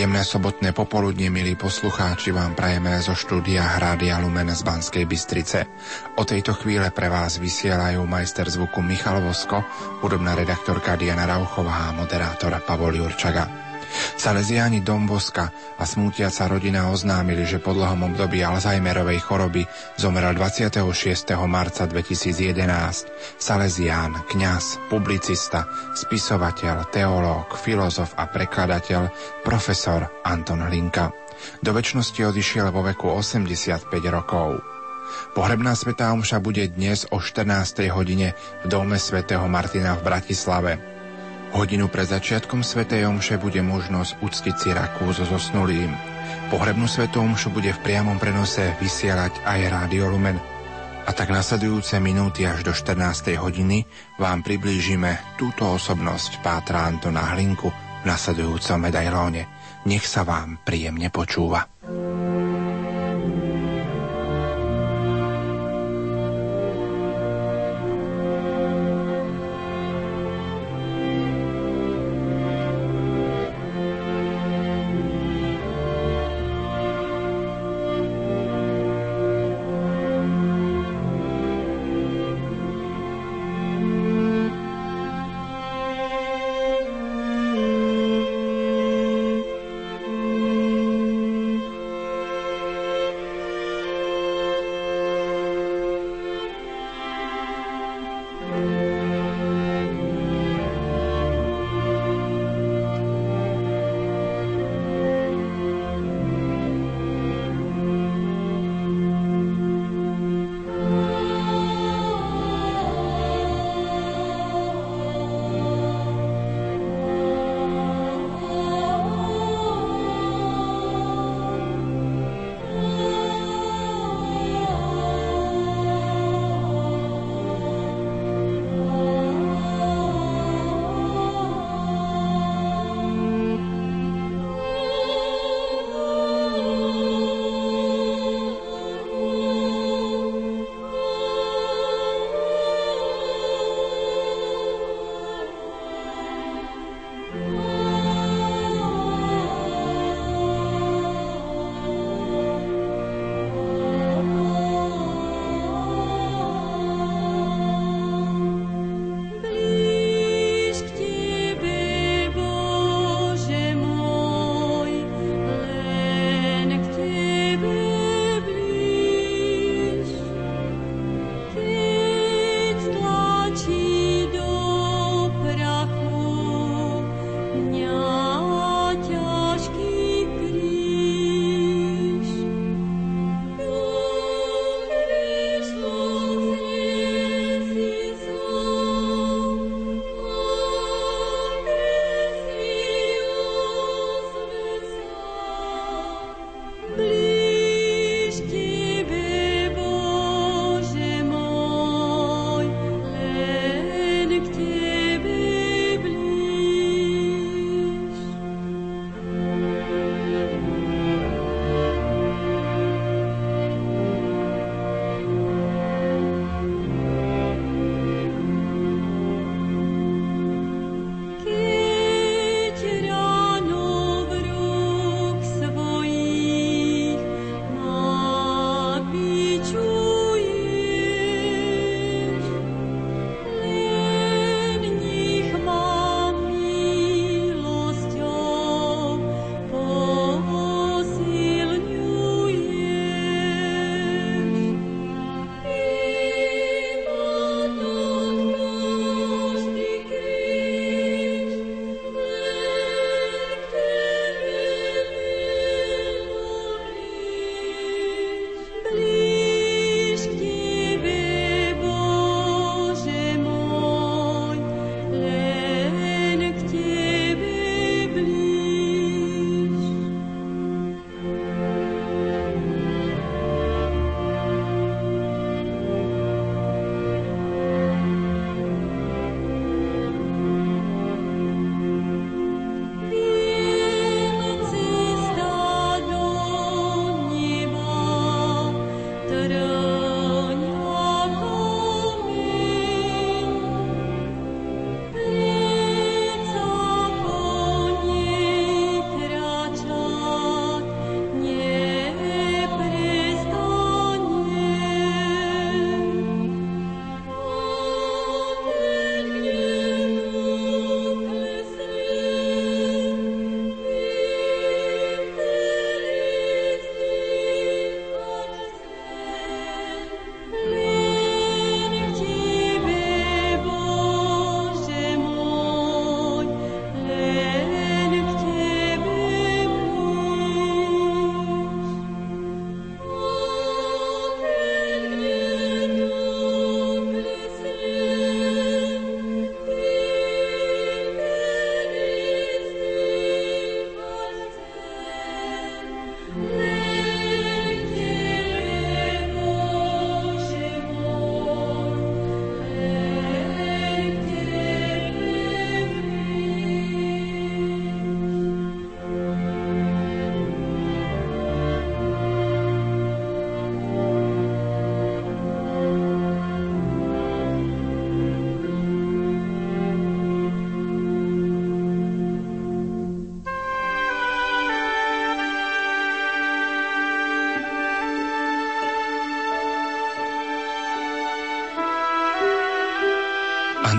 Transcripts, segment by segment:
Príjemné sobotné popoludne, milí poslucháči, vám prajeme zo štúdia Hrádia Lumen z Banskej Bystrice. O tejto chvíle pre vás vysielajú majster zvuku Michal Vosko, hudobná redaktorka Diana Rauchová a moderátor Pavol Jurčaga. Salesiáni Domboska a smútiaca rodina oznámili, že po dlhom období Alzheimerovej choroby zomrel 26. marca 2011 Salesián, kňaz, publicista, spisovateľ, teológ, filozof a prekladateľ profesor Anton Hlinka. Do väčšnosti odišiel vo veku 85 rokov. Pohrebná svetá omša bude dnes o 14. hodine v dome svätého Martina v Bratislave. Hodinu pred začiatkom Svetej Omše bude možnosť uctiť si rakú so zosnulým. Pohrebnú Svetú Omšu bude v priamom prenose vysielať aj Rádio Lumen. A tak nasledujúce minúty až do 14. hodiny vám priblížime túto osobnosť Pátra Antona Hlinku v nasledujúcom medailóne. Nech sa vám príjemne počúva.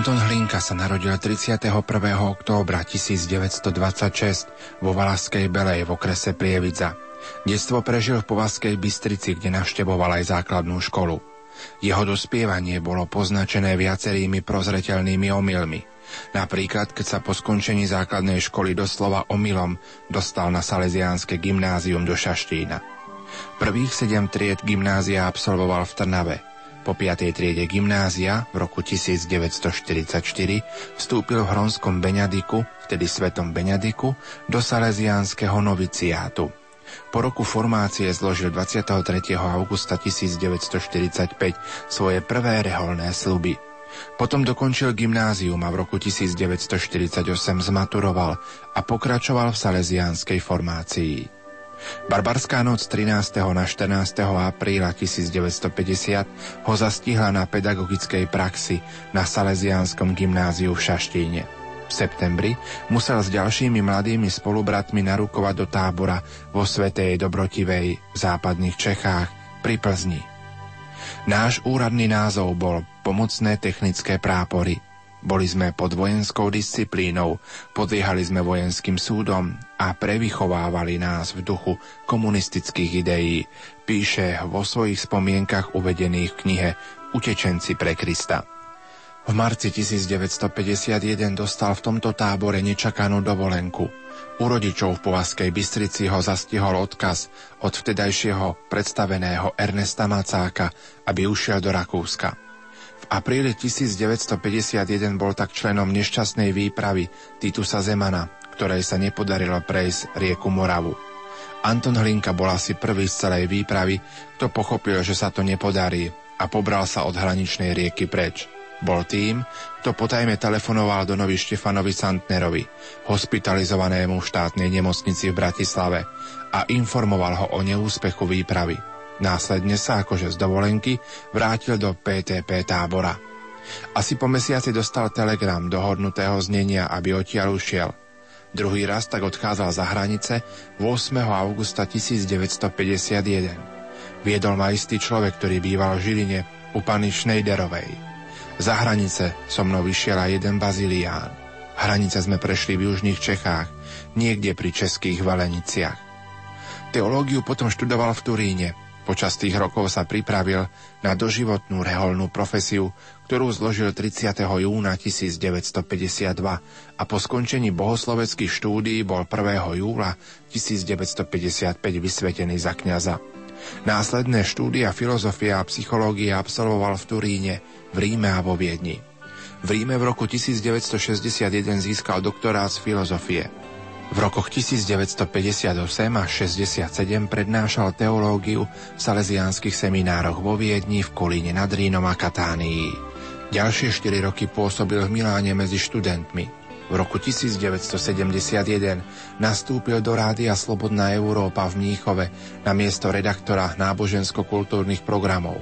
Anton Hlinka sa narodil 31. októbra 1926 vo Valaskej Belej v okrese Prievidza. Detstvo prežil v Povaskej Bystrici, kde navštevoval aj základnú školu. Jeho dospievanie bolo poznačené viacerými prozreteľnými omylmi. Napríklad, keď sa po skončení základnej školy doslova omylom dostal na Salesiánske gymnázium do Šaštína. Prvých sedem tried gymnázia absolvoval v Trnave – po 5. triede gymnázia v roku 1944 vstúpil v Hronskom Beňadiku, vtedy svetom Beňadiku, do salesiánskeho noviciátu. Po roku formácie zložil 23. augusta 1945 svoje prvé reholné sluby. Potom dokončil gymnázium a v roku 1948 zmaturoval a pokračoval v salesiánskej formácii. Barbarská noc 13. na 14. apríla 1950 ho zastihla na pedagogickej praxi na Salesiánskom gymnáziu v Šaštíne. V septembri musel s ďalšími mladými spolubratmi narukovať do tábora vo Svetej Dobrotivej v západných Čechách pri Plzni. Náš úradný názov bol Pomocné technické prápory – boli sme pod vojenskou disciplínou, podliehali sme vojenským súdom a prevychovávali nás v duchu komunistických ideí, píše vo svojich spomienkach uvedených v knihe Utečenci pre Krista. V marci 1951 dostal v tomto tábore nečakanú dovolenku. U rodičov v Povaskej Bystrici ho zastihol odkaz od vtedajšieho predstaveného Ernesta Macáka, aby ušiel do Rakúska. Apríli 1951 bol tak členom nešťastnej výpravy Titusa Zemana, ktorej sa nepodarilo prejsť rieku Moravu. Anton Hlinka bol asi prvý z celej výpravy, kto pochopil, že sa to nepodarí a pobral sa od hraničnej rieky preč. Bol tým, kto potajme telefonoval Donovi Štefanovi Santnerovi, hospitalizovanému v štátnej nemocnici v Bratislave a informoval ho o neúspechu výpravy. Následne sa akože z dovolenky vrátil do PTP tábora. Asi po mesiaci dostal telegram dohodnutého znenia, aby odtiaľ ušiel. Druhý raz tak odchádzal za hranice 8. augusta 1951. Viedol ma istý človek, ktorý býval v Žiline u pani Schneiderovej. Za hranice so mnou vyšiel aj jeden bazilián. Hranice sme prešli v južných Čechách, niekde pri českých Valeniciach. Teológiu potom študoval v Turíne, Počas tých rokov sa pripravil na doživotnú reholnú profesiu, ktorú zložil 30. júna 1952 a po skončení bohosloveckých štúdií bol 1. júla 1955 vysvetený za kňaza. Následné štúdia filozofie a psychológie absolvoval v Turíne, v Ríme a vo Viedni. V Ríme v roku 1961 získal doktorát z filozofie – v rokoch 1958 a 67 prednášal teológiu v salesiánskych seminároch vo Viedni, v Kolíne nad Rínom a Katánii. Ďalšie 4 roky pôsobil v Miláne medzi študentmi. V roku 1971 nastúpil do Rádia Slobodná Európa v Mníchove na miesto redaktora nábožensko-kultúrnych programov.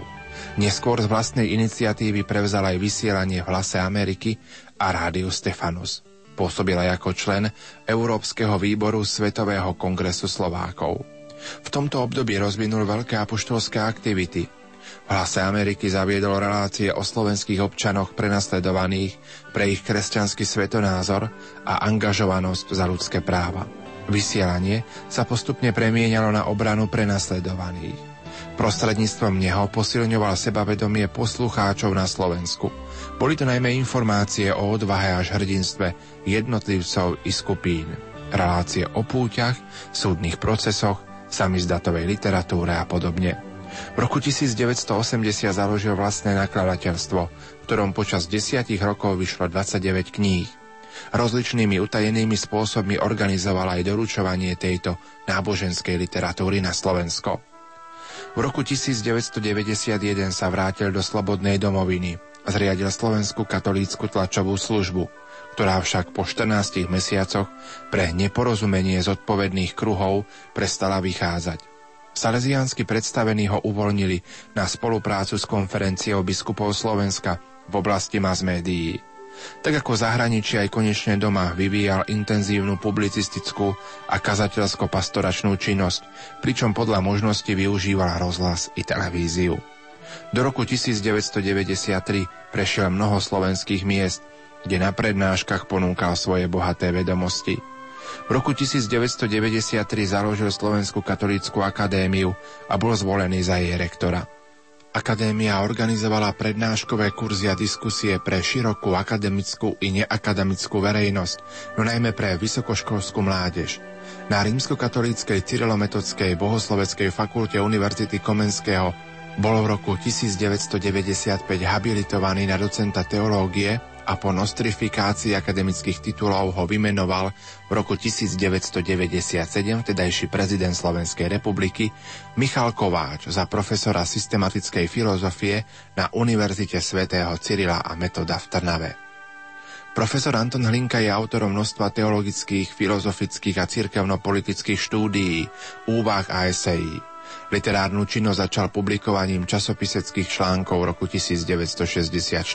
Neskôr z vlastnej iniciatívy prevzal aj vysielanie v Hlase Ameriky a Rádiu Stefanus. Pôsobil aj ako člen Európskeho výboru Svetového kongresu Slovákov. V tomto období rozvinul veľké apoštolské aktivity. V hlase Ameriky zaviedol relácie o slovenských občanoch prenasledovaných pre ich kresťanský svetonázor a angažovanosť za ľudské práva. Vysielanie sa postupne premienalo na obranu prenasledovaných. Prostredníctvom neho posilňoval sebavedomie poslucháčov na Slovensku – boli to najmä informácie o odvahe až hrdinstve jednotlivcov i skupín, relácie o púťach, súdnych procesoch, samizdatovej literatúre a podobne. V roku 1980 založil vlastné nakladateľstvo, v ktorom počas desiatich rokov vyšlo 29 kníh. Rozličnými utajenými spôsobmi organizoval aj doručovanie tejto náboženskej literatúry na Slovensko. V roku 1991 sa vrátil do Slobodnej domoviny, Zriadil Slovenskú katolícku tlačovú službu, ktorá však po 14 mesiacoch pre neporozumenie zodpovedných kruhov prestala vychádzať. Salesiánsky predstavení ho uvoľnili na spoluprácu s konferenciou biskupov Slovenska v oblasti mass médií. Tak ako zahraničí aj konečne doma vyvíjal intenzívnu publicistickú a kazateľsko-pastoračnú činnosť, pričom podľa možnosti využíval rozhlas i televíziu. Do roku 1993 prešiel mnoho slovenských miest, kde na prednáškach ponúkal svoje bohaté vedomosti. V roku 1993 založil Slovenskú katolícku akadémiu a bol zvolený za jej rektora. Akadémia organizovala prednáškové kurzy a diskusie pre širokú akademickú i neakademickú verejnosť, no najmä pre vysokoškolskú mládež. Na rímskokatolíckej cyrilometodskej bohosloveckej fakulte Univerzity Komenského bol v roku 1995 habilitovaný na docenta teológie a po nostrifikácii akademických titulov ho vymenoval v roku 1997 vtedajší prezident Slovenskej republiky Michal Kováč za profesora systematickej filozofie na Univerzite svätého Cyrila a Metoda v Trnave. Profesor Anton Hlinka je autorom množstva teologických, filozofických a cirkevno-politických štúdií, úvah a esejí. Literárnu činnosť začal publikovaním časopiseckých článkov v roku 1964.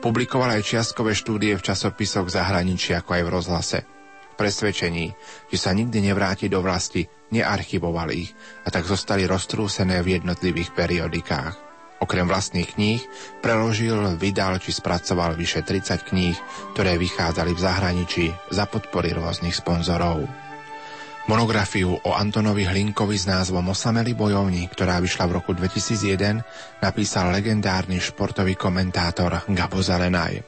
Publikoval aj čiastkové štúdie v časopisoch zahraničí ako aj v rozhlase. Presvedčení, že sa nikdy nevráti do vlasti, nearchivoval ich a tak zostali roztrúsené v jednotlivých periodikách. Okrem vlastných kníh preložil, vydal či spracoval vyše 30 kníh, ktoré vychádzali v zahraničí za podpory rôznych sponzorov. Monografiu o Antonovi Hlinkovi s názvom Osamelý bojovník, ktorá vyšla v roku 2001, napísal legendárny športový komentátor Gabo Zelenaj.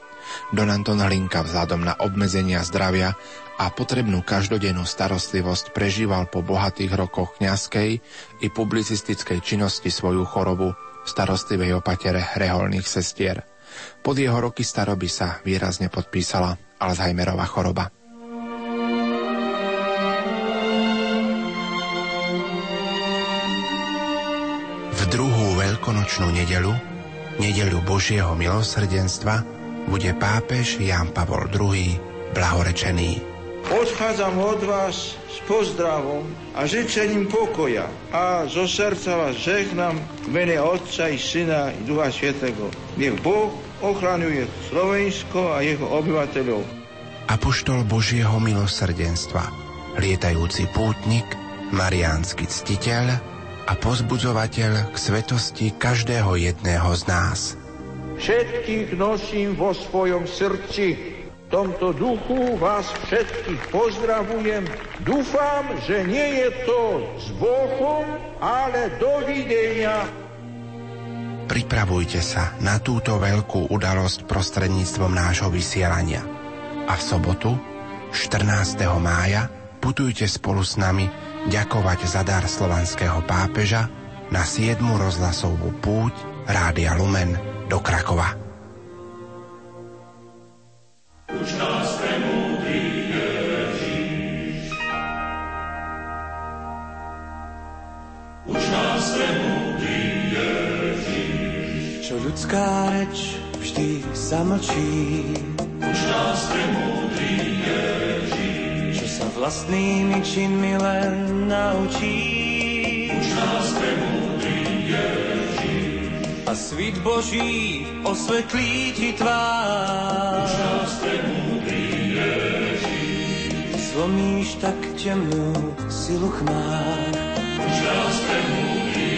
Don Anton Hlinka vzhľadom na obmedzenia zdravia a potrebnú každodennú starostlivosť prežíval po bohatých rokoch kňazskej i publicistickej činnosti svoju chorobu v starostlivej opatere reholných sestier. Pod jeho roky staroby sa výrazne podpísala Alzheimerová choroba. Veľkonočnú nedelu, nedelu Božieho milosrdenstva, bude pápež Jan Pavol II blahorečený. Odchádzam od vás s pozdravom a žičením pokoja a zo srdca vás žehnám v mene Otca i Syna i Ducha Svetého. Nech Boh ochraňuje Slovensko a jeho obyvateľov. Apoštol Božieho milosrdenstva, lietajúci pútnik, mariánsky ctiteľ, a pozbudzovateľ k svetosti každého jedného z nás. Všetkých nosím vo svojom srdci. V tomto duchu vás všetkých pozdravujem. Dúfam, že nie je to s Bohom, ale dovidenia. Pripravujte sa na túto veľkú udalosť prostredníctvom nášho vysielania. A v sobotu, 14. mája, putujte spolu s nami ďakovať za dar slovanského pápeža na 7. rozhlasovú púť Rádia Lumen do Krakova. Už nás Už nás Čo ľudská reč vždy zamlčí. Už nás premúdri vlastnými činmi len naučí. Už nás premúdri a svit Boží osvetlí ti tvár. Už nás premúdri Zlomíš tak temnú silu chmár. Už nás premúdri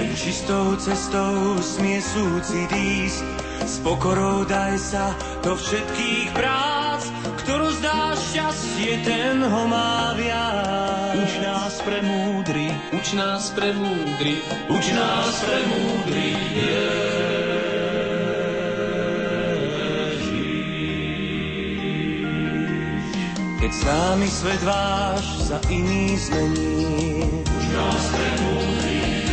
Len čistou cestou smie súcit ísť, s pokorou daj sa do všetkých prác, ktorú zdá šťastie, ten ho má viac. Uč nás pre múdry, uč nás pre múdry, uč nás pre múdry, Keď s námi svet váš za iný zmení, uč nás pre múdry,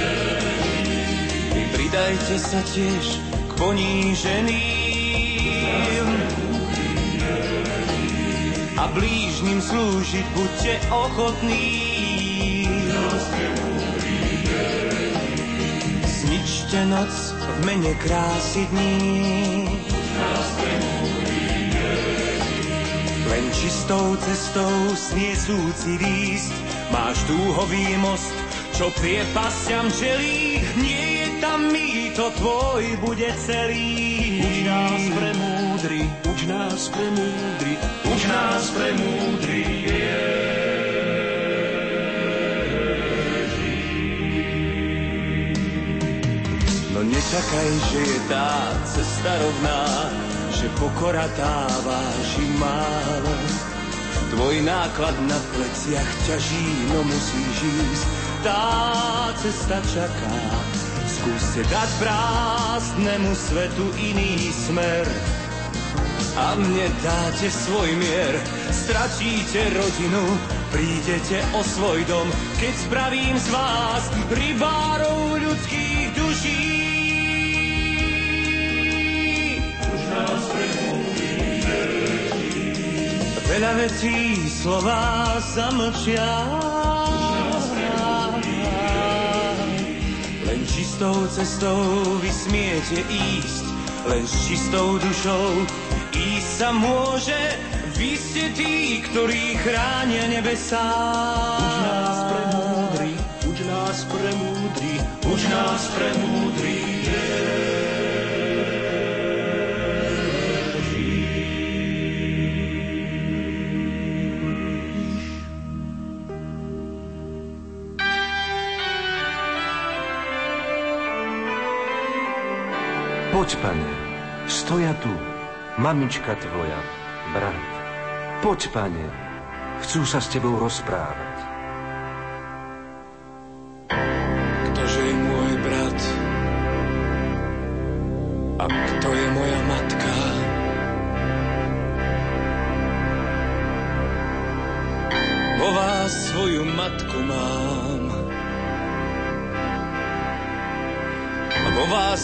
Vy pridajte sa tiež k poníženým, a blížnym slúžiť buďte ochotní. Zničte noc v mene krásy dní. Len čistou cestou sniesúci výsť, máš dúhový most, čo priepasťam čelí, nie je tam mýto tvoj bude celý. Uč nás pre múdry, uč nás pre múdry, uč nás pre múdry Nečakaj, že je tá cesta rovná, že pokora tá váži málo. Tvoj náklad na pleciach ťaží, no musíš ísť, tá cesta čaká. Skúste dať prázdnemu svetu iný smer, a mne dáte svoj mier. Stratíte rodinu, prídete o svoj dom, keď spravím z vás rybárov ľudských duší. Už nás Veľa vecí slova zamlčia. Čistou cestou vy smiete ísť, len s čistou dušou ísť sa môže, vy ste tí, ktorí chránia nebesá. Uč nás pre múdry, uč nás pre múdry, uč nás pre múdry. Poď, pane, stoja tu, mamička tvoja, brat. Poď, pane, chcú sa s tebou rozprávať.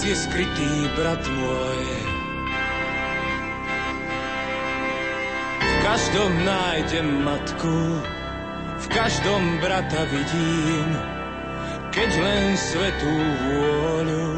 Je skrytý brat môj. každom nájdem matku, v každom brata vidím, keď len svetú vôľu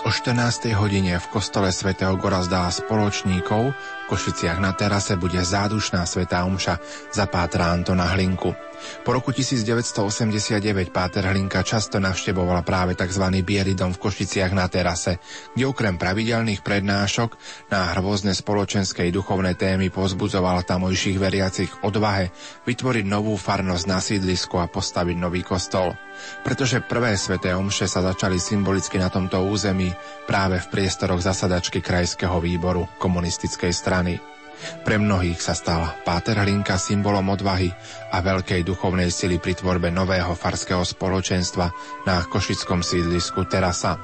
O 14. hodine v kostole svätého Gorazda a spoločníkov v Košiciach na terase bude zádušná svätá omša za pátra Antona Hlinku. Po roku 1989 Páter Hlinka často navštevoval práve tzv. Bielý dom v Košiciach na terase, kde okrem pravidelných prednášok na rôzne spoločenské i duchovné témy pozbudzoval tamojších veriacich odvahe vytvoriť novú farnosť na sídlisku a postaviť nový kostol. Pretože prvé sveté omše sa začali symbolicky na tomto území práve v priestoroch zasadačky Krajského výboru komunistickej strany. Pre mnohých sa stal Páter Hlinka symbolom odvahy a veľkej duchovnej sily pri tvorbe nového farského spoločenstva na košickom sídlisku Terasa.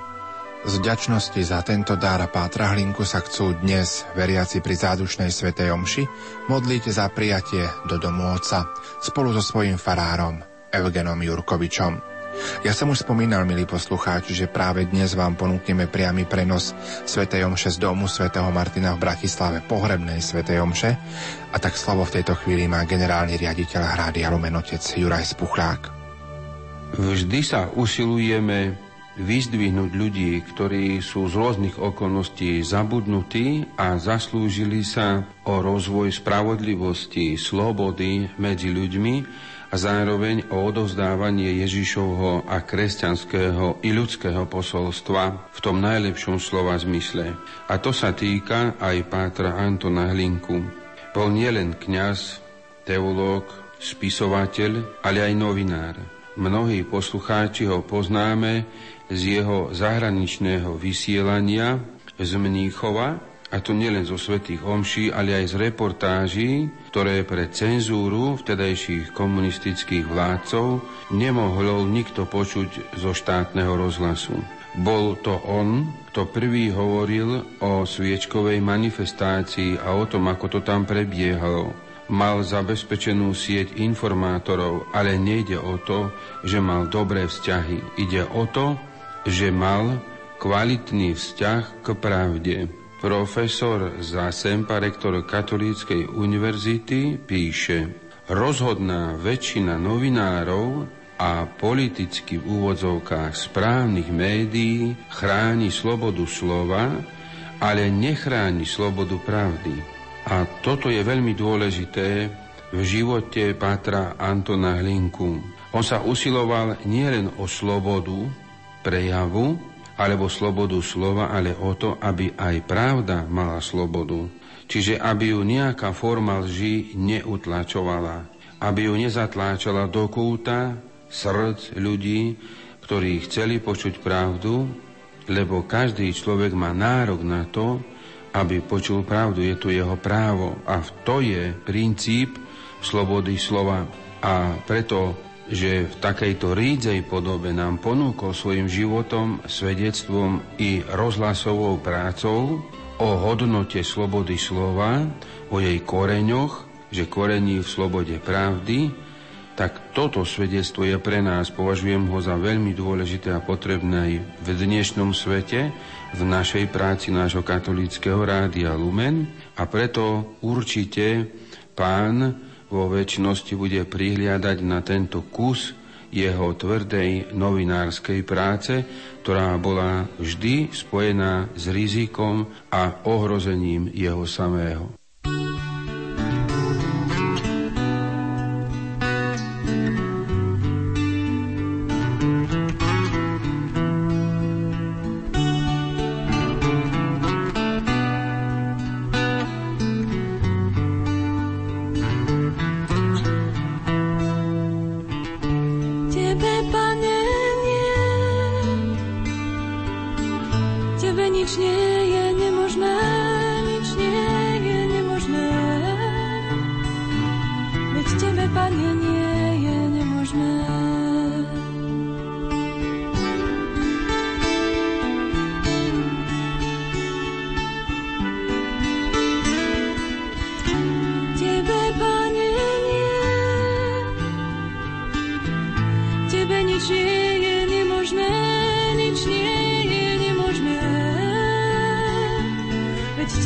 Z vďačnosti za tento dar Pátra Hlinku sa chcú dnes, veriaci pri zádušnej svetej omši, modliť za prijatie do domu Otca spolu so svojím farárom Evgenom Jurkovičom. Ja som už spomínal, milí poslucháči, že práve dnes vám ponúkneme priamy prenos Sv. Omše z domu svätého Martina v Bratislave, pohrebnej Sv. Omše. A tak slovo v tejto chvíli má generálny riaditeľ Hrády Lumenotec Juraj Spuchlák. Vždy sa usilujeme vyzdvihnúť ľudí, ktorí sú z rôznych okolností zabudnutí a zaslúžili sa o rozvoj spravodlivosti, slobody medzi ľuďmi, zároveň o odovzdávanie Ježišovho a kresťanského i ľudského posolstva v tom najlepšom slova zmysle. A to sa týka aj pátra Antona Hlinku. Bol nielen kňaz, teológ, spisovateľ, ale aj novinár. Mnohí poslucháči ho poznáme z jeho zahraničného vysielania z Mníchova, a to nielen zo svetých omší, ale aj z reportáží, ktoré pre cenzúru vtedajších komunistických vládcov nemohol nikto počuť zo štátneho rozhlasu. Bol to on, kto prvý hovoril o sviečkovej manifestácii a o tom, ako to tam prebiehalo. Mal zabezpečenú sieť informátorov, ale nejde o to, že mal dobré vzťahy. Ide o to, že mal kvalitný vzťah k pravde. Profesor Zásempa, rektor Katolíckej univerzity, píše, rozhodná väčšina novinárov a politicky v úvodzovkách správnych médií chráni slobodu slova ale nechráni slobodu pravdy. A toto je veľmi dôležité v živote Pátra Antona Hlinku. On sa usiloval nielen o slobodu prejavu, alebo slobodu slova, ale o to, aby aj pravda mala slobodu. Čiže aby ju nejaká forma lži neutlačovala, aby ju nezatláčala do kúta srdc ľudí, ktorí chceli počuť pravdu, lebo každý človek má nárok na to, aby počul pravdu. Je tu jeho právo a to je princíp slobody slova. A preto, že v takejto rídzej podobe nám ponúkol svojim životom, svedectvom i rozhlasovou prácou, o hodnote slobody slova, o jej koreňoch, že korení v slobode pravdy, tak toto svedectvo je pre nás, považujem ho za veľmi dôležité a potrebné aj v dnešnom svete, v našej práci nášho katolického rádia Lumen. A preto určite pán vo väčšnosti bude prihliadať na tento kus jeho tvrdej novinárskej práce, ktorá bola vždy spojená s rizikom a ohrozením jeho samého. tebe nič nie je nemožné, nič nie je nemožné. Veď tebe, Pane, nie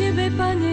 tebe, pane.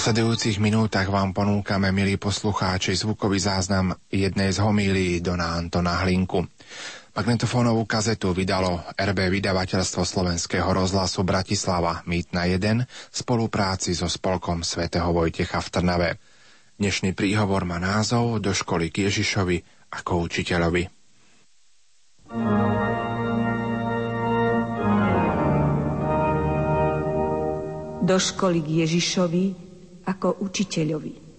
Nasledujúcich minútach vám ponúkame, milí poslucháči, zvukový záznam jednej z homílií Dona Antona Hlinku. Magnetofónovú kazetu vydalo RB vydavateľstvo Slovenského rozhlasu Bratislava Mýtna 1 v spolupráci so spolkom svätého Vojtecha v Trnave. Dnešný príhovor má názov Do školy k Ježišovi ako učiteľovi. Do školy k Ježišovi ako učiteľovi.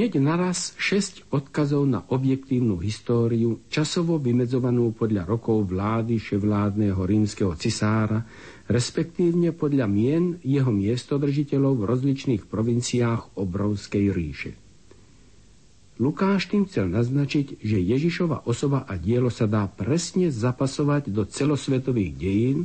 Hneď naraz šesť odkazov na objektívnu históriu, časovo vymedzovanú podľa rokov vlády ševládneho rímskeho cisára, respektívne podľa mien jeho miestodržiteľov v rozličných provinciách obrovskej ríše. Lukáš tým chcel naznačiť, že Ježišova osoba a dielo sa dá presne zapasovať do celosvetových dejín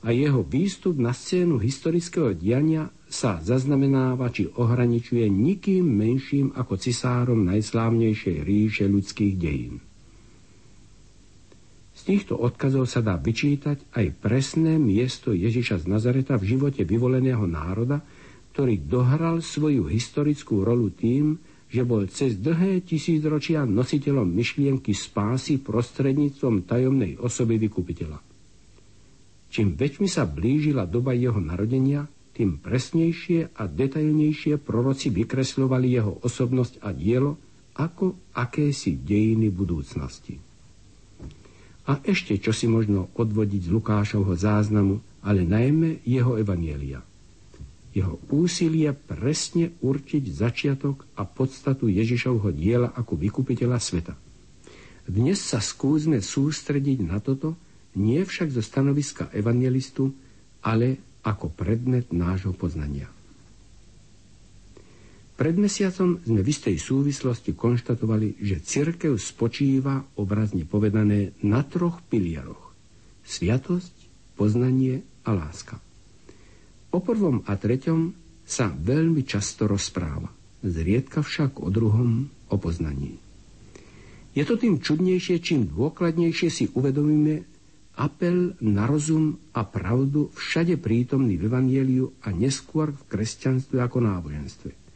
a jeho výstup na scénu historického diania sa zaznamenáva či ohraničuje nikým menším ako cisárom najslávnejšej ríše ľudských dejín týchto odkazov sa dá vyčítať aj presné miesto Ježiša z Nazareta v živote vyvoleného národa, ktorý dohral svoju historickú rolu tým, že bol cez dlhé tisícročia nositeľom myšlienky spásy prostredníctvom tajomnej osoby vykupiteľa. Čím väčšmi sa blížila doba jeho narodenia, tým presnejšie a detailnejšie proroci vykresľovali jeho osobnosť a dielo ako akési dejiny budúcnosti. A ešte čo si možno odvodiť z Lukášovho záznamu, ale najmä jeho evanielia. Jeho úsilie presne určiť začiatok a podstatu Ježišovho diela ako vykupiteľa sveta. Dnes sa skúsme sústrediť na toto, nie však zo stanoviska evangelistu, ale ako predmet nášho poznania. Pred mesiacom sme v istej súvislosti konštatovali, že cirkev spočíva, obrazne povedané, na troch pilieroch. Sviatosť, poznanie a láska. O prvom a treťom sa veľmi často rozpráva, zriedka však o druhom, o poznaní. Je to tým čudnejšie, čím dôkladnejšie si uvedomíme apel na rozum a pravdu všade prítomný v Evangeliu a neskôr v kresťanstve ako náboženstve.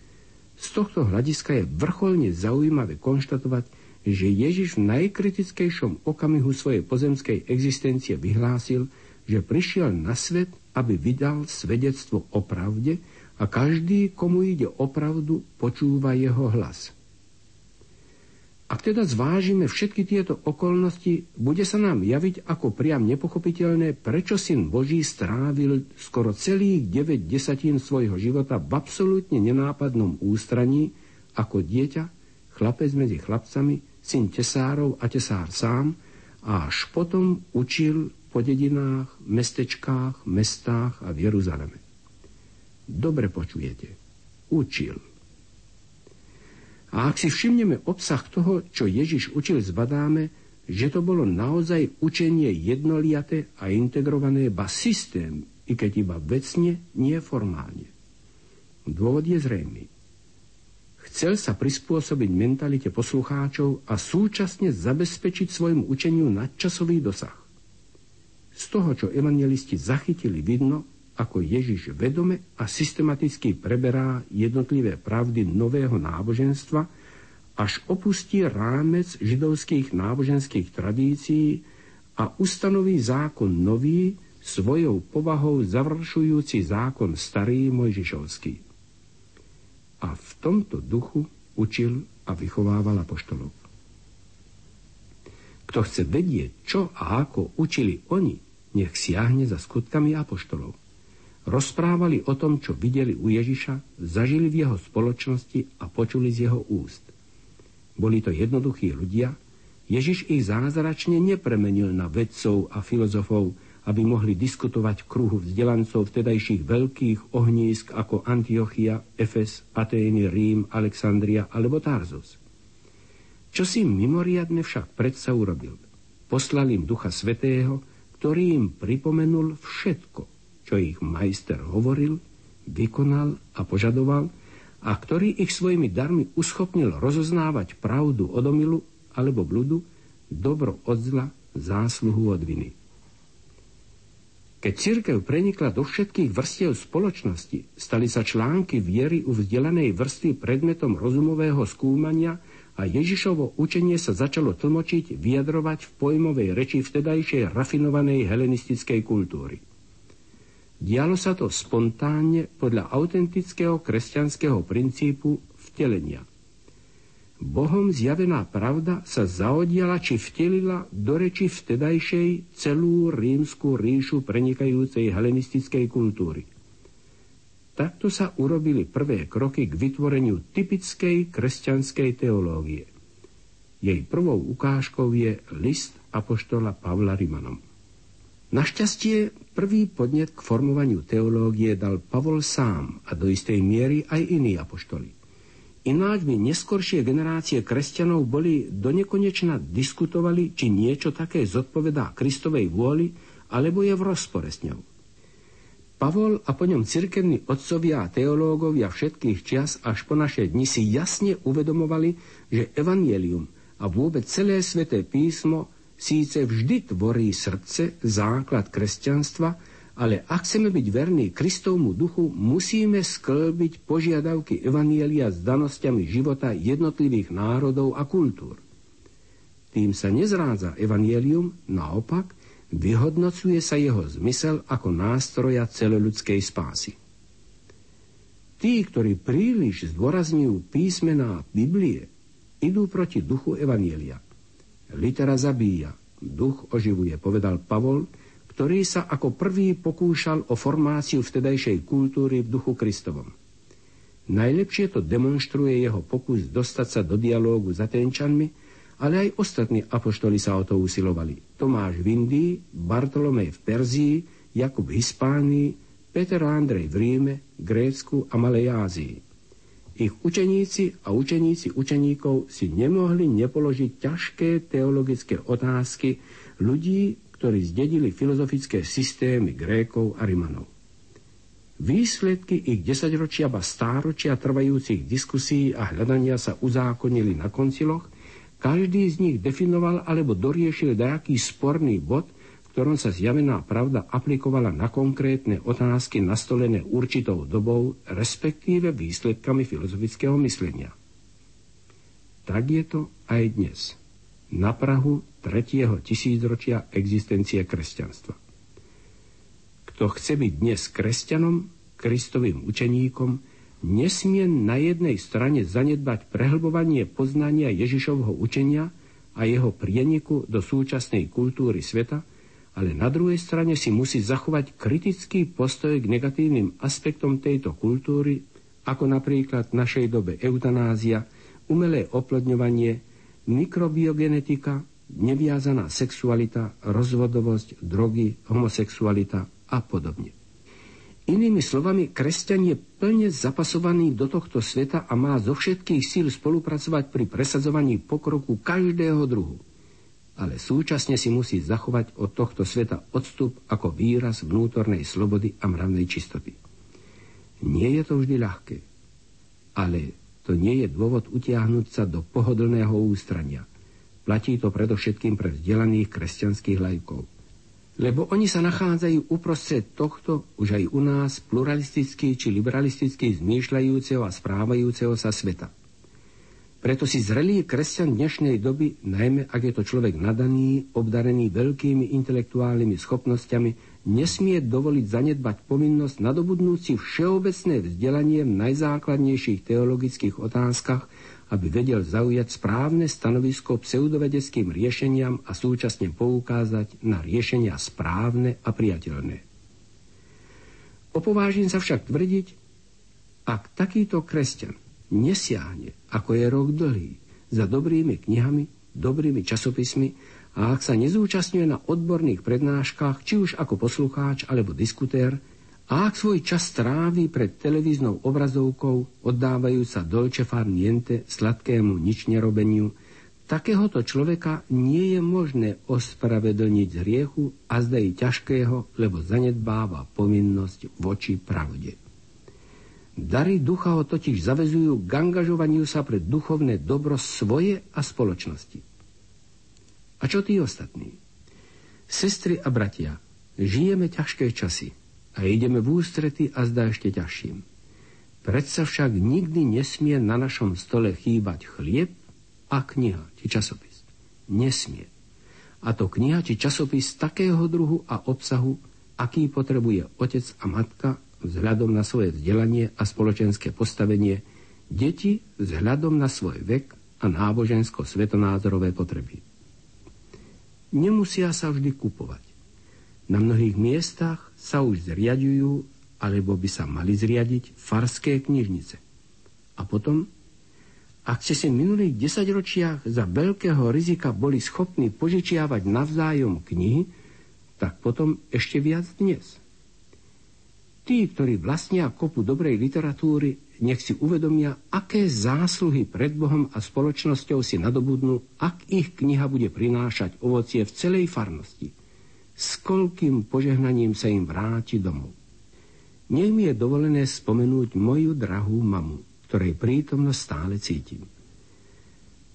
Z tohto hľadiska je vrcholne zaujímavé konštatovať, že Ježiš v najkritickejšom okamihu svojej pozemskej existencie vyhlásil, že prišiel na svet, aby vydal svedectvo o pravde a každý, komu ide o pravdu, počúva jeho hlas. Ak teda zvážime všetky tieto okolnosti, bude sa nám javiť ako priam nepochopiteľné, prečo syn Boží strávil skoro celých 9 desatín svojho života v absolútne nenápadnom ústraní ako dieťa, chlapec medzi chlapcami, syn tesárov a tesár sám a až potom učil po dedinách, mestečkách, mestách a v Jeruzaleme. Dobre počujete. Učil. A ak si všimneme obsah toho, čo Ježiš učil, zbadáme, že to bolo naozaj učenie jednoliate a integrované ba systém, i keď iba vecne, nie formálne. Dôvod je zrejmý. Chcel sa prispôsobiť mentalite poslucháčov a súčasne zabezpečiť svojmu učeniu nadčasový dosah. Z toho, čo evangelisti zachytili, vidno, ako Ježiš vedome a systematicky preberá jednotlivé pravdy nového náboženstva, až opustí rámec židovských náboženských tradícií a ustanoví zákon nový, svojou povahou završujúci zákon starý Mojžišovský. A v tomto duchu učil a vychovával apoštolov. Kto chce vedieť, čo a ako učili oni, nech siahne za skutkami apoštolov. Rozprávali o tom, čo videli u Ježiša, zažili v jeho spoločnosti a počuli z jeho úst. Boli to jednoduchí ľudia, Ježiš ich zázračne nepremenil na vedcov a filozofov, aby mohli diskutovať v kruhu vzdelancov vtedajších veľkých ohnízk ako Antiochia, Efes, Atény, Rím, Alexandria alebo Tarzus. Čo si mimoriadne však predsa urobil? Poslal im Ducha Svetého, ktorý im pripomenul všetko, čo ich majster hovoril, vykonal a požadoval a ktorý ich svojimi darmi uschopnil rozoznávať pravdu od omilu alebo bludu, dobro od zla, zásluhu od viny. Keď církev prenikla do všetkých vrstiev spoločnosti, stali sa články viery u vzdelanej vrstvy predmetom rozumového skúmania a Ježišovo učenie sa začalo tlmočiť, vyjadrovať v pojmovej reči vtedajšej rafinovanej helenistickej kultúry. Dialo sa to spontánne podľa autentického kresťanského princípu vtelenia – Bohom zjavená pravda sa zaodiala či vtelila do reči vtedajšej celú rímsku ríšu prenikajúcej helenistickej kultúry. Takto sa urobili prvé kroky k vytvoreniu typickej kresťanskej teológie. Jej prvou ukážkou je list apoštola Pavla Rimanom. Našťastie prvý podnet k formovaniu teológie dal Pavol sám a do istej miery aj iní apoštoli. Ináč by neskoršie generácie kresťanov boli do nekonečna diskutovali, či niečo také zodpovedá Kristovej vôli, alebo je v rozpore s ňou. Pavol a po ňom cirkevní otcovia a teológovia všetkých čias až po naše dni si jasne uvedomovali, že evanielium a vôbec celé sveté písmo síce vždy tvorí srdce, základ kresťanstva, ale ak chceme byť verní Kristovmu duchu, musíme sklbiť požiadavky Evanielia s danosťami života jednotlivých národov a kultúr. Tým sa nezrádza Evanielium, naopak, vyhodnocuje sa jeho zmysel ako nástroja celoľudskej spásy. Tí, ktorí príliš zdôrazňujú písmená Biblie, idú proti duchu Evanielia. Litera zabíja, duch oživuje, povedal Pavol, ktorý sa ako prvý pokúšal o formáciu vtedajšej kultúry v duchu Kristovom. Najlepšie to demonstruje jeho pokus dostať sa do dialógu s Atenčanmi, ale aj ostatní apoštoli sa o to usilovali. Tomáš v Indii, Bartolomej v Perzii, Jakub v Hispánii, Peter a Andrej v Ríme, Grécku a Malej Ázii. Ich učeníci a učeníci učeníkov si nemohli nepoložiť ťažké teologické otázky ľudí, ktorí zdedili filozofické systémy Grékov a Rimanov. Výsledky ich desaťročia ba stáročia trvajúcich diskusí a hľadania sa uzákonili na konciloch, každý z nich definoval alebo doriešil dajaký sporný bod, ktorom sa zjavená pravda aplikovala na konkrétne otázky nastolené určitou dobou, respektíve výsledkami filozofického myslenia. Tak je to aj dnes. Na Prahu tretieho tisícročia existencie kresťanstva. Kto chce byť dnes kresťanom, Kristovým učeníkom, nesmie na jednej strane zanedbať prehlbovanie poznania Ježišovho učenia a jeho prieniku do súčasnej kultúry sveta, ale na druhej strane si musí zachovať kritický postoj k negatívnym aspektom tejto kultúry, ako napríklad v našej dobe eutanázia, umelé oplodňovanie, mikrobiogenetika, neviazaná sexualita, rozvodovosť, drogy, homosexualita a podobne. Inými slovami, kresťan je plne zapasovaný do tohto sveta a má zo všetkých síl spolupracovať pri presadzovaní pokroku každého druhu. Ale súčasne si musí zachovať od tohto sveta odstup ako výraz vnútornej slobody a mravnej čistoty. Nie je to vždy ľahké, ale to nie je dôvod utiahnuť sa do pohodlného ústrania. Platí to predovšetkým pre vzdelaných kresťanských lajkov. Lebo oni sa nachádzajú uprostred tohto už aj u nás pluralisticky či liberalisticky zmýšľajúceho a správajúceho sa sveta. Preto si zrelý kresťan dnešnej doby, najmä ak je to človek nadaný, obdarený veľkými intelektuálnymi schopnosťami, nesmie dovoliť zanedbať povinnosť nadobudnúci všeobecné vzdelanie v najzákladnejších teologických otázkach, aby vedel zaujať správne stanovisko pseudovedeckým riešeniam a súčasne poukázať na riešenia správne a priateľné. Opovážim sa však tvrdiť, ak takýto kresťan nesiahne, ako je rok dlhý, za dobrými knihami, dobrými časopismi a ak sa nezúčastňuje na odborných prednáškach, či už ako poslucháč alebo diskutér, a ak svoj čas strávi pred televíznou obrazovkou, oddávajú sa dolce far niente, sladkému nič nerobeniu, takéhoto človeka nie je možné ospravedlniť hriechu a zda ťažkého, lebo zanedbáva povinnosť voči pravde. Dary ducha ho totiž zavezujú k angažovaniu sa pre duchovné dobro svoje a spoločnosti. A čo tí ostatní? Sestry a bratia, žijeme ťažké časy a ideme v ústrety a zdá ešte ťažším. Predsa však nikdy nesmie na našom stole chýbať chlieb a kniha či časopis. Nesmie. A to kniha či časopis takého druhu a obsahu, aký potrebuje otec a matka vzhľadom na svoje vzdelanie a spoločenské postavenie, deti vzhľadom na svoj vek a nábožensko-svetonázorové potreby. Nemusia sa vždy kupovať. Na mnohých miestach sa už zriadujú, alebo by sa mali zriadiť, farské knižnice. A potom, ak ste si v minulých desaťročiach za veľkého rizika boli schopní požičiavať navzájom knihy, tak potom ešte viac dnes – Tí, ktorí vlastnia kopu dobrej literatúry, nech si uvedomia, aké zásluhy pred Bohom a spoločnosťou si nadobudnú, ak ich kniha bude prinášať ovocie v celej farnosti. S koľkým požehnaním sa im vráti domov. Nech mi je dovolené spomenúť moju drahú mamu, ktorej prítomnosť stále cítim.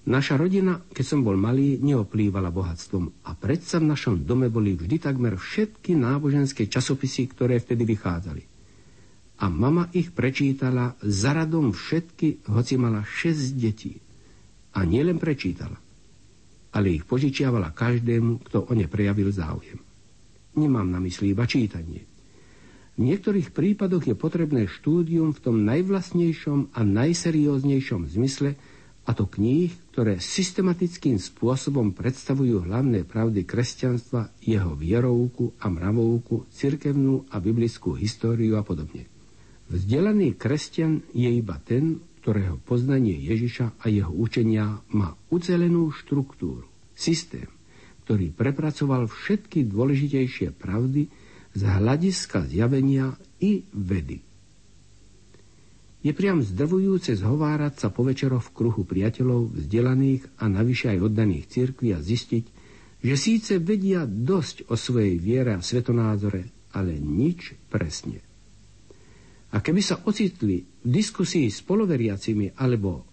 Naša rodina, keď som bol malý, neoplývala bohatstvom a predsa v našom dome boli vždy takmer všetky náboženské časopisy, ktoré vtedy vychádzali. A mama ich prečítala za radom všetky, hoci mala 6 detí. A nielen prečítala, ale ich požičiavala každému, kto o ne prejavil záujem. Nemám na mysli iba čítanie. V niektorých prípadoch je potrebné štúdium v tom najvlastnejšom a najserióznejšom zmysle, a to kníh, ktoré systematickým spôsobom predstavujú hlavné pravdy kresťanstva, jeho vierovku a mravovku, cirkevnú a biblickú históriu a podobne. Vzdelaný kresťan je iba ten, ktorého poznanie Ježiša a jeho učenia má ucelenú štruktúru, systém, ktorý prepracoval všetky dôležitejšie pravdy z hľadiska zjavenia i vedy. Je priam zdrvujúce zhovárať sa po večeroch v kruhu priateľov, vzdelaných a navyše aj oddaných cirkvi a zistiť, že síce vedia dosť o svojej viere a svetonázore, ale nič presne. A keby sa ocitli v diskusii s poloveriacimi alebo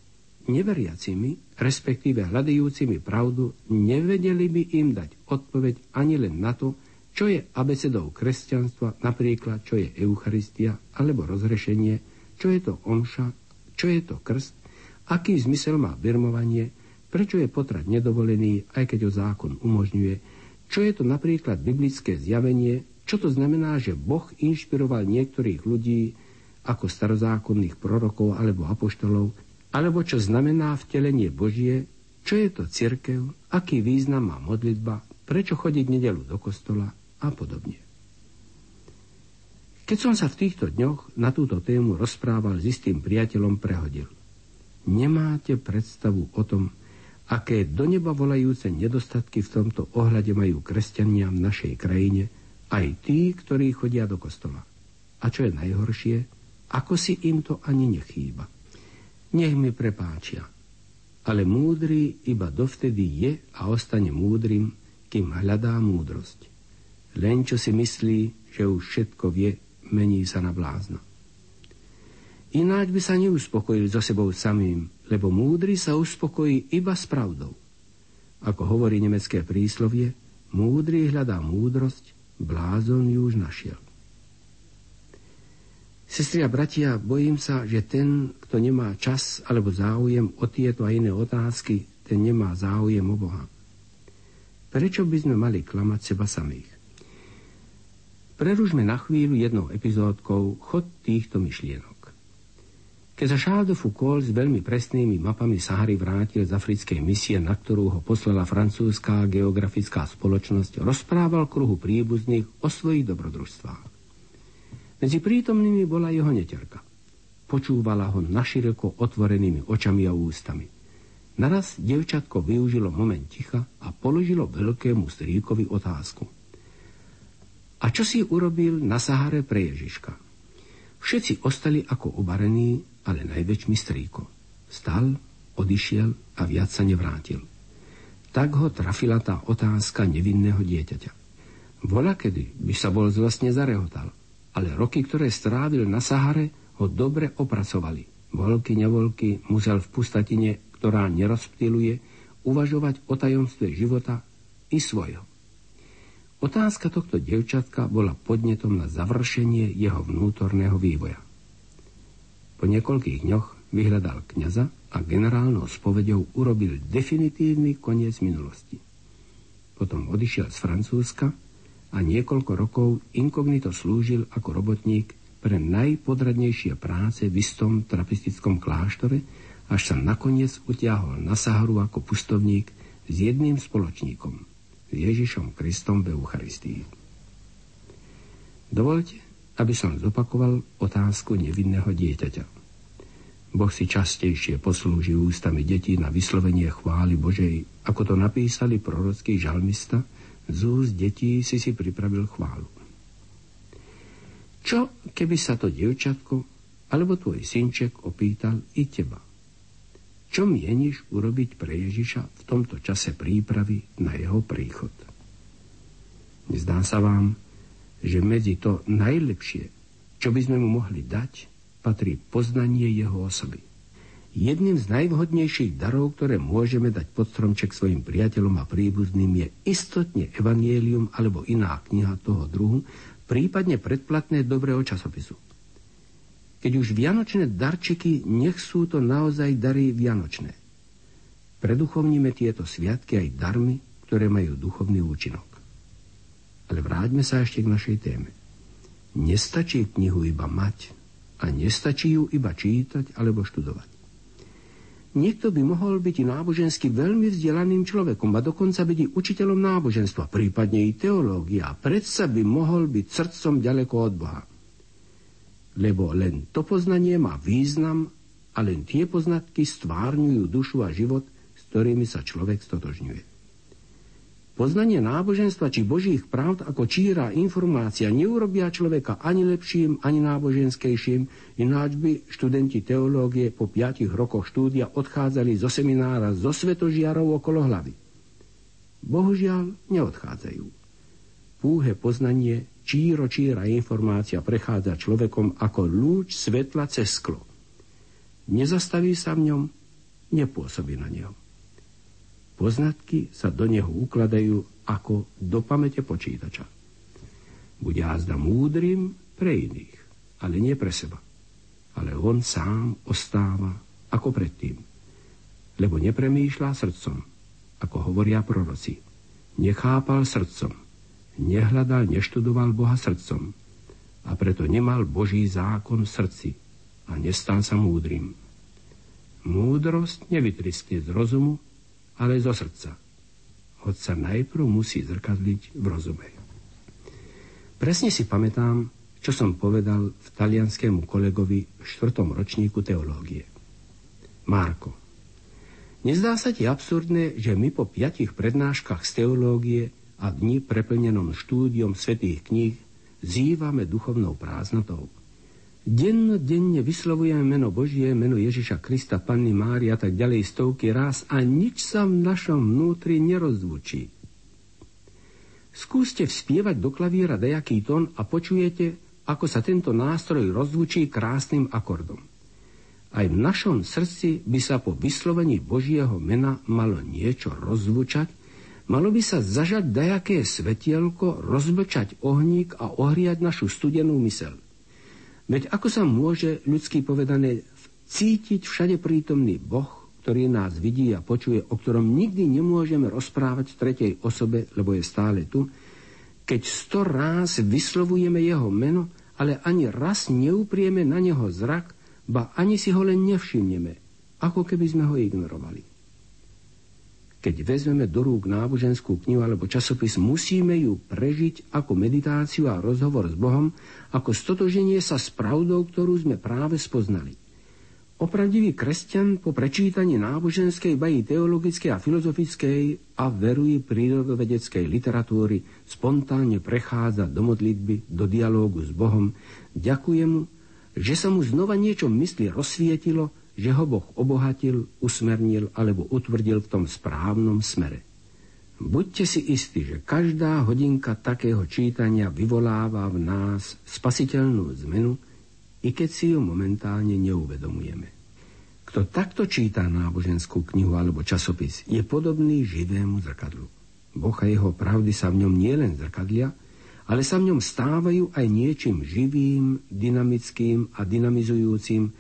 neveriacimi, respektíve hľadajúcimi pravdu, nevedeli by im dať odpoveď ani len na to, čo je abecedou kresťanstva, napríklad čo je Eucharistia alebo rozrešenie, čo je to omša, čo je to krst, aký zmysel má birmovanie, prečo je potrat nedovolený, aj keď ho zákon umožňuje, čo je to napríklad biblické zjavenie, čo to znamená, že Boh inšpiroval niektorých ľudí ako starozákonných prorokov alebo apoštolov, alebo čo znamená vtelenie Božie, čo je to cirkev, aký význam má modlitba, prečo chodiť nedelu do kostola? A podobne. Keď som sa v týchto dňoch na túto tému rozprával s istým priateľom, prehodil. Nemáte predstavu o tom, aké do neba volajúce nedostatky v tomto ohľade majú kresťania v našej krajine, aj tí, ktorí chodia do kostola. A čo je najhoršie, ako si im to ani nechýba. Nech mi prepáčia, ale múdry iba dovtedy je a ostane múdrym, kým hľadá múdrosť. Len čo si myslí, že už všetko vie, mení sa na blázna. Ináč by sa neuspokojil so sebou samým, lebo múdry sa uspokojí iba s pravdou. Ako hovorí nemecké príslovie, múdry hľadá múdrosť, blázon ju už našiel. Sestri a bratia, bojím sa, že ten, kto nemá čas alebo záujem o tieto a iné otázky, ten nemá záujem o Boha. Prečo by sme mali klamať seba samých? Preružme na chvíľu jednou epizódkou chod týchto myšlienok. Keď sa Charles de Foucault s veľmi presnými mapami Sahary vrátil z africkej misie, na ktorú ho poslala francúzská geografická spoločnosť, rozprával kruhu príbuzných o svojich dobrodružstvách. Medzi prítomnými bola jeho neterka. Počúvala ho naširoko otvorenými očami a ústami. Naraz devčatko využilo moment ticha a položilo veľkému strýkovi otázku. A čo si urobil na Sahare pre Ježiška? Všetci ostali ako obarení, ale najväčší strýko. Stal, odišiel a viac sa nevrátil. Tak ho trafila tá otázka nevinného dieťaťa. Vola kedy by sa bol zlostne zarehotal, ale roky, ktoré strávil na Sahare, ho dobre opracovali. Volky, nevolky musel v pustatine, ktorá nerozptiluje, uvažovať o tajomstve života i svojho. Otázka tohto devčatka bola podnetom na završenie jeho vnútorného vývoja. Po niekoľkých dňoch vyhľadal kniaza a generálnou spovedou urobil definitívny koniec minulosti. Potom odišiel z Francúzska a niekoľko rokov inkognito slúžil ako robotník pre najpodradnejšie práce v istom trapistickom kláštore, až sa nakoniec utiahol na Saharu ako pustovník s jedným spoločníkom, Ježišom Kristom v Eucharistii. Dovolte, aby som zopakoval otázku nevinného dieťaťa. Boh si častejšie poslúži ústami detí na vyslovenie chvály Božej, ako to napísali prorocký žalmista, z úst detí si si pripravil chválu. Čo, keby sa to dievčatko alebo tvoj synček opýtal i teba? Čo mieniš urobiť pre Ježiša v tomto čase prípravy na jeho príchod? Nezdá sa vám, že medzi to najlepšie, čo by sme mu mohli dať, patrí poznanie jeho osoby. Jedným z najvhodnejších darov, ktoré môžeme dať pod stromček svojim priateľom a príbuzným je istotne evanielium alebo iná kniha toho druhu, prípadne predplatné dobrého časopisu. Keď už vianočné darčeky, nech sú to naozaj dary vianočné. Preduchovníme tieto sviatky aj darmi, ktoré majú duchovný účinok. Ale vráťme sa ešte k našej téme. Nestačí knihu iba mať, a nestačí ju iba čítať alebo študovať. Niekto by mohol byť i nábožensky veľmi vzdelaným človekom a dokonca byť i učiteľom náboženstva, prípadne i teológia. Predsa by mohol byť srdcom ďaleko od Boha. Lebo len to poznanie má význam a len tie poznatky stvárňujú dušu a život, s ktorými sa človek stotožňuje. Poznanie náboženstva či božích pravd ako číra informácia neurobia človeka ani lepším, ani náboženskejším, ináč by študenti teológie po piatich rokoch štúdia odchádzali zo seminára zo svetožiarov okolo hlavy. Bohužiaľ neodchádzajú. Púhe poznanie, číro číra informácia prechádza človekom ako lúč svetla cez sklo. Nezastaví sa v ňom, nepôsobí na neho. Poznatky sa do neho ukladajú ako do pamäte počítača. Bude jazda múdrym pre iných, ale nie pre seba. Ale on sám ostáva ako predtým. Lebo nepremýšľa srdcom, ako hovoria proroci. Nechápal srdcom, nehľadal, neštudoval Boha srdcom a preto nemal Boží zákon v srdci a nestal sa múdrym. Múdrosť nevytriskne z rozumu, ale zo srdca. Hoď sa najprv musí zrkadliť v rozume. Presne si pamätám, čo som povedal v talianskému kolegovi v štvrtom ročníku teológie. Marko, nezdá sa ti absurdné, že my po piatich prednáškach z teológie a dni preplnenom štúdiom svetých kníh zývame duchovnou prázdnotou? Dennodenne vyslovujeme meno Božie, meno Ježiša Krista, Panny Mária a tak ďalej stovky raz a nič sa v našom vnútri nerozvučí. Skúste vspievať do klavíra dajaký tón a počujete, ako sa tento nástroj rozvučí krásnym akordom. Aj v našom srdci by sa po vyslovení Božieho mena malo niečo rozvučať, malo by sa zažať dajaké svetielko, rozbečať ohník a ohriať našu studenú mysel. Veď ako sa môže ľudský povedané cítiť všade prítomný Boh, ktorý nás vidí a počuje, o ktorom nikdy nemôžeme rozprávať v tretej osobe, lebo je stále tu, keď sto ráz vyslovujeme jeho meno, ale ani raz neuprieme na neho zrak, ba ani si ho len nevšimneme, ako keby sme ho ignorovali. Keď vezmeme do rúk náboženskú knihu alebo časopis, musíme ju prežiť ako meditáciu a rozhovor s Bohom, ako stotoženie sa s pravdou, ktorú sme práve spoznali. Opravdivý kresťan po prečítaní náboženskej, bají teologickej a filozofickej a verují prírodovedeckej literatúry spontánne prechádza do modlitby, do dialógu s Bohom. Ďakujem mu, že sa mu znova niečo mysli rozsvietilo, že ho Boh obohatil, usmernil alebo utvrdil v tom správnom smere. Buďte si istí, že každá hodinka takého čítania vyvoláva v nás spasiteľnú zmenu i keď si ju momentálne neuvedomujeme. Kto takto číta náboženskú knihu alebo časopis, je podobný živému zrkadlu. Boh a jeho pravdy sa v ňom nielen zrkadlia, ale sa v ňom stávajú aj niečím živým, dynamickým a dynamizujúcim,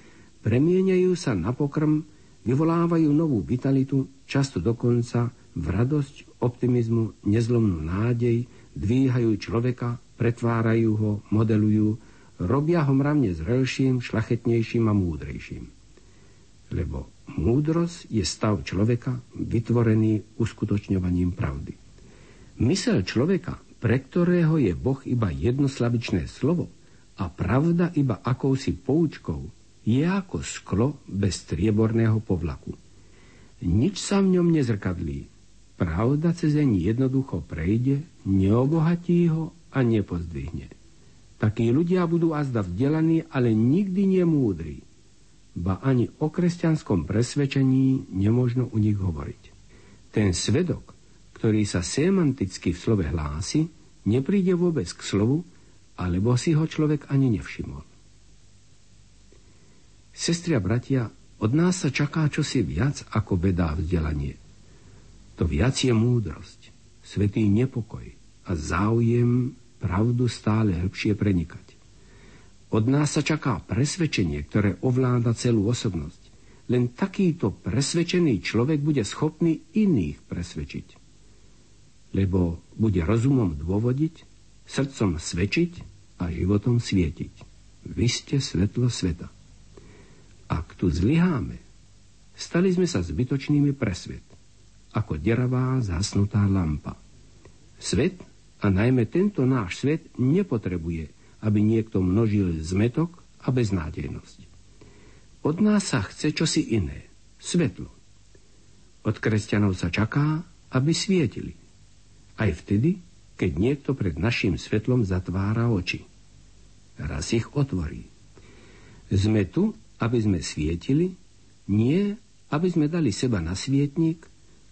premieňajú sa na pokrm, vyvolávajú novú vitalitu, často dokonca v radosť, optimizmu, nezlomnú nádej, dvíhajú človeka, pretvárajú ho, modelujú, robia ho mravne zrelším, šlachetnejším a múdrejším. Lebo múdrosť je stav človeka vytvorený uskutočňovaním pravdy. Mysel človeka pre ktorého je Boh iba jednoslabičné slovo a pravda iba akousi poučkou, je ako sklo bez strieborného povlaku. Nič sa v ňom nezrkadlí. Pravda cez deň jednoducho prejde, neobohatí ho a nepozdvihne. Takí ľudia budú azda vzdelaní, ale nikdy nemúdri. Ba ani o kresťanskom presvedčení nemožno u nich hovoriť. Ten svedok, ktorý sa semanticky v slove hlási, nepríde vôbec k slovu, alebo si ho človek ani nevšimol. Sestri a bratia, od nás sa čaká čosi viac ako bedá vzdelanie. To viac je múdrosť, svetý nepokoj a záujem pravdu stále hĺbšie prenikať. Od nás sa čaká presvedčenie, ktoré ovláda celú osobnosť. Len takýto presvedčený človek bude schopný iných presvedčiť lebo bude rozumom dôvodiť, srdcom svedčiť a životom svietiť. Vy ste svetlo sveta. Ak tu zlyháme, stali sme sa zbytočnými pre svet, ako deravá zasnutá lampa. Svet, a najmä tento náš svet, nepotrebuje, aby niekto množil zmetok a beznádejnosť. Od nás sa chce čosi iné, svetlo. Od kresťanov sa čaká, aby svietili. Aj vtedy, keď niekto pred našim svetlom zatvára oči. Raz ich otvorí. Sme tu, aby sme svietili, nie aby sme dali seba na svietnik,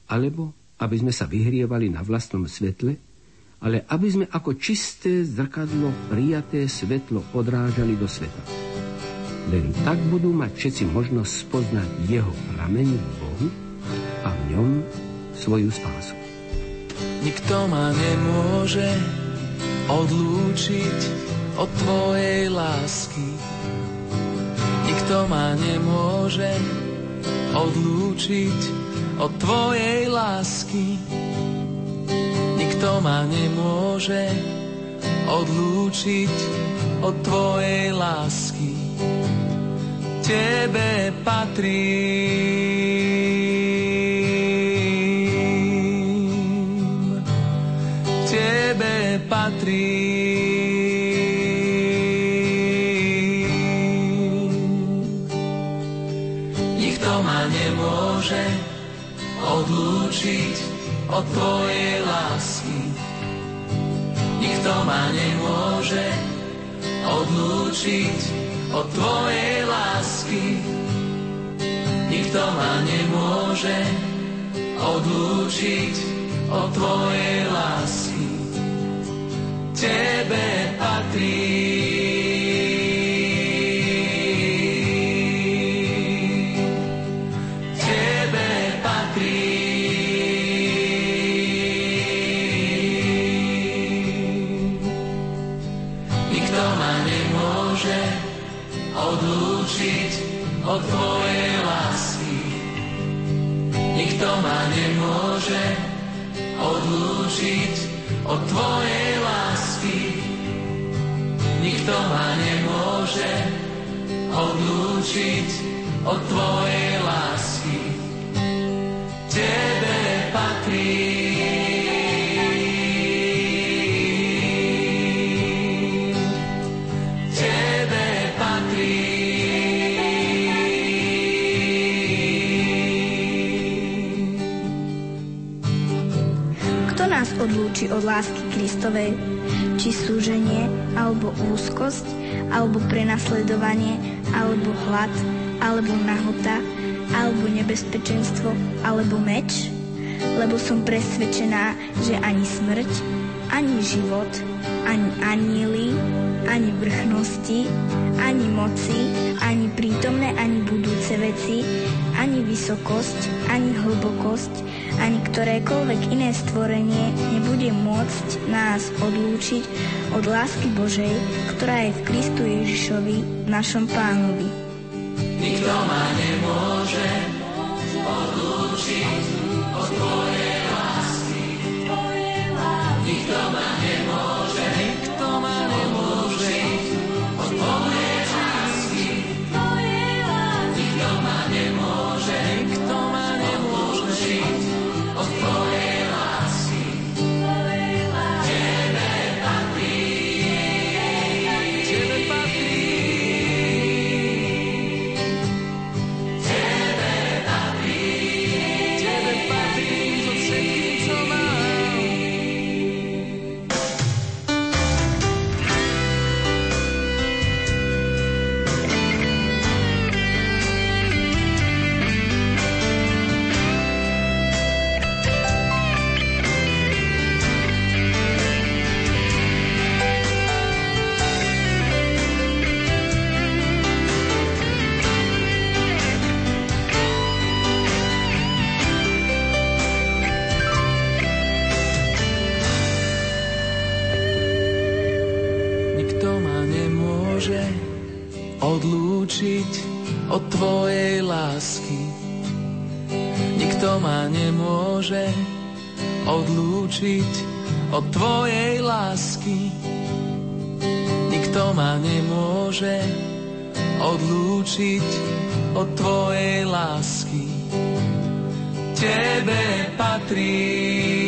alebo aby sme sa vyhrievali na vlastnom svetle, ale aby sme ako čisté zrkadlo prijaté svetlo odrážali do sveta. Len tak budú mať všetci možnosť spoznať jeho prameň v Bohu a v ňom svoju spásu. Nikto ma nemôže odlúčiť od tvojej lásky. Nikto ma nemôže odlúčiť od tvojej lásky. Nikto ma nemôže odlúčiť od tvojej lásky. Tebe patrí od tvojej lásky. Nikto ma nemôže odlúčiť od tvojej lásky. Nikto ma nemôže odlúčiť od tvojej lásky. Tebe patrí odlúčiť od tvojej lásky. Nikto ma nemôže odlúčiť od tvojej lásky. Tebe odlúči od lásky Kristovej, či súženie, alebo úzkosť, alebo prenasledovanie, alebo hlad, alebo nahota, alebo nebezpečenstvo, alebo meč, lebo som presvedčená, že ani smrť, ani život, ani anieli, ani vrchnosti, ani moci, ani prítomné, ani budúce veci, ani vysokosť, ani hlbokosť, ani ktorékoľvek iné stvorenie nebude môcť nás odlúčiť od lásky Božej, ktorá je v Kristu Ježišovi, našom pánovi. Nikto ma nemôže odlúčiť od Tvojej lásky. Nikto ma nemôže, nemôže odlúčiť od Tvojej lásky. Nikto ma nemôže odlúčiť od Tvojej lásky. Nikto ma nemôže odlúčiť od Tvojej lásky. Tebe patrí.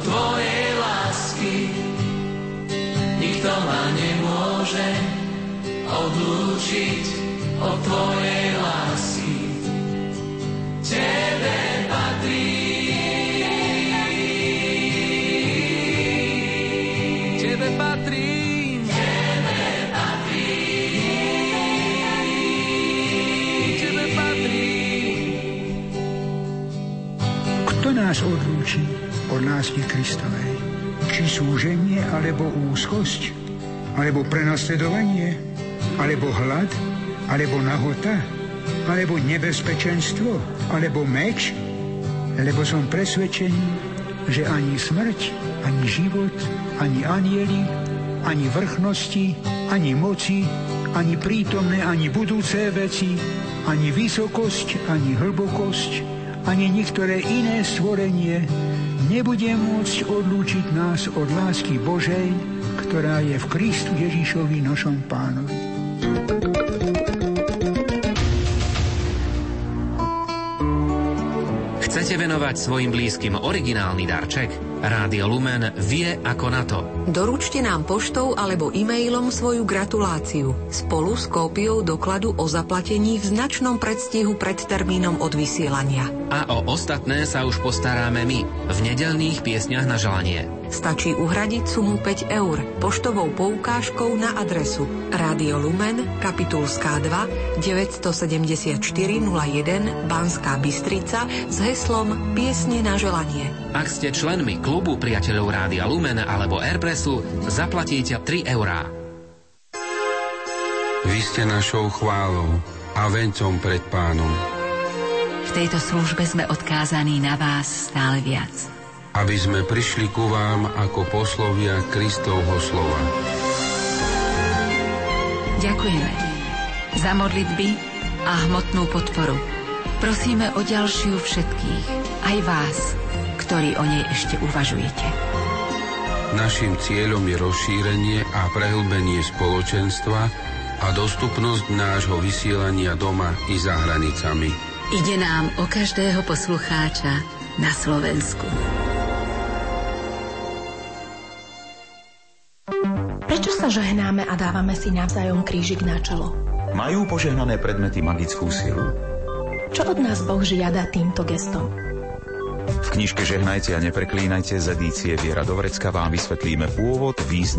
Tvojej lásky. Nikto ma nemôže odlúčiť od Tvojej lásky. Tebe patrí. Tebe patrí. Tebe patrí. Tebe patrí. Kto nás odlúči od lásky Kristovej? Či súženie, alebo úzkosť, alebo prenasledovanie, alebo hlad, alebo nahota, alebo nebezpečenstvo, alebo meč? Lebo som presvedčený, že ani smrť, ani život, ani anieli, ani vrchnosti, ani moci, ani prítomné, ani budúce veci, ani vysokosť, ani hlbokosť, ani niektoré iné stvorenie nebude môcť odlúčiť nás od lásky Božej, ktorá je v Kristu Ježišovi našom pánovi. Chcete venovať svojim blízkym originálny darček? Rádio Lumen vie ako na to. Doručte nám poštou alebo e-mailom svoju gratuláciu spolu s kópiou dokladu o zaplatení v značnom predstihu pred termínom odvysielania. A o ostatné sa už postaráme my v nedelných piesňach na želanie. Stačí uhradiť sumu 5 eur poštovou poukážkou na adresu Rádio Lumen, Kapitulská 2, 974 01 Banská Bystrica s heslom Piesne na želanie. Ak ste členmi klubu priateľov Rádia Lumen alebo Airpressu, zaplatíte 3 eurá. Vy ste našou chválou a vencom pred pánom, V tejto službe sme odkázaní na vás stále viac. aby sme prišli ku vám ako poslovia Kristovho slova. Ďakujeme za modlitby a hmotnú podporu. Prosíme o ďalšiu všetkých, aj vás, ktorí o nej ešte uvažujete. Naším cieľom je rozšírenie a prehlbenie spoločenstva a dostupnosť nášho vysielania doma i za hranicami. Ide nám o každého poslucháča na Slovensku. Prečo sa žehnáme a dávame si navzájom krížik na čelo? Majú požehnané predmety magickú silu? Čo od nás Boh žiada týmto gestom? V knižke Žehnajte a nepreklínajte z edície Viera Dovrecka vám vysvetlíme pôvod, význam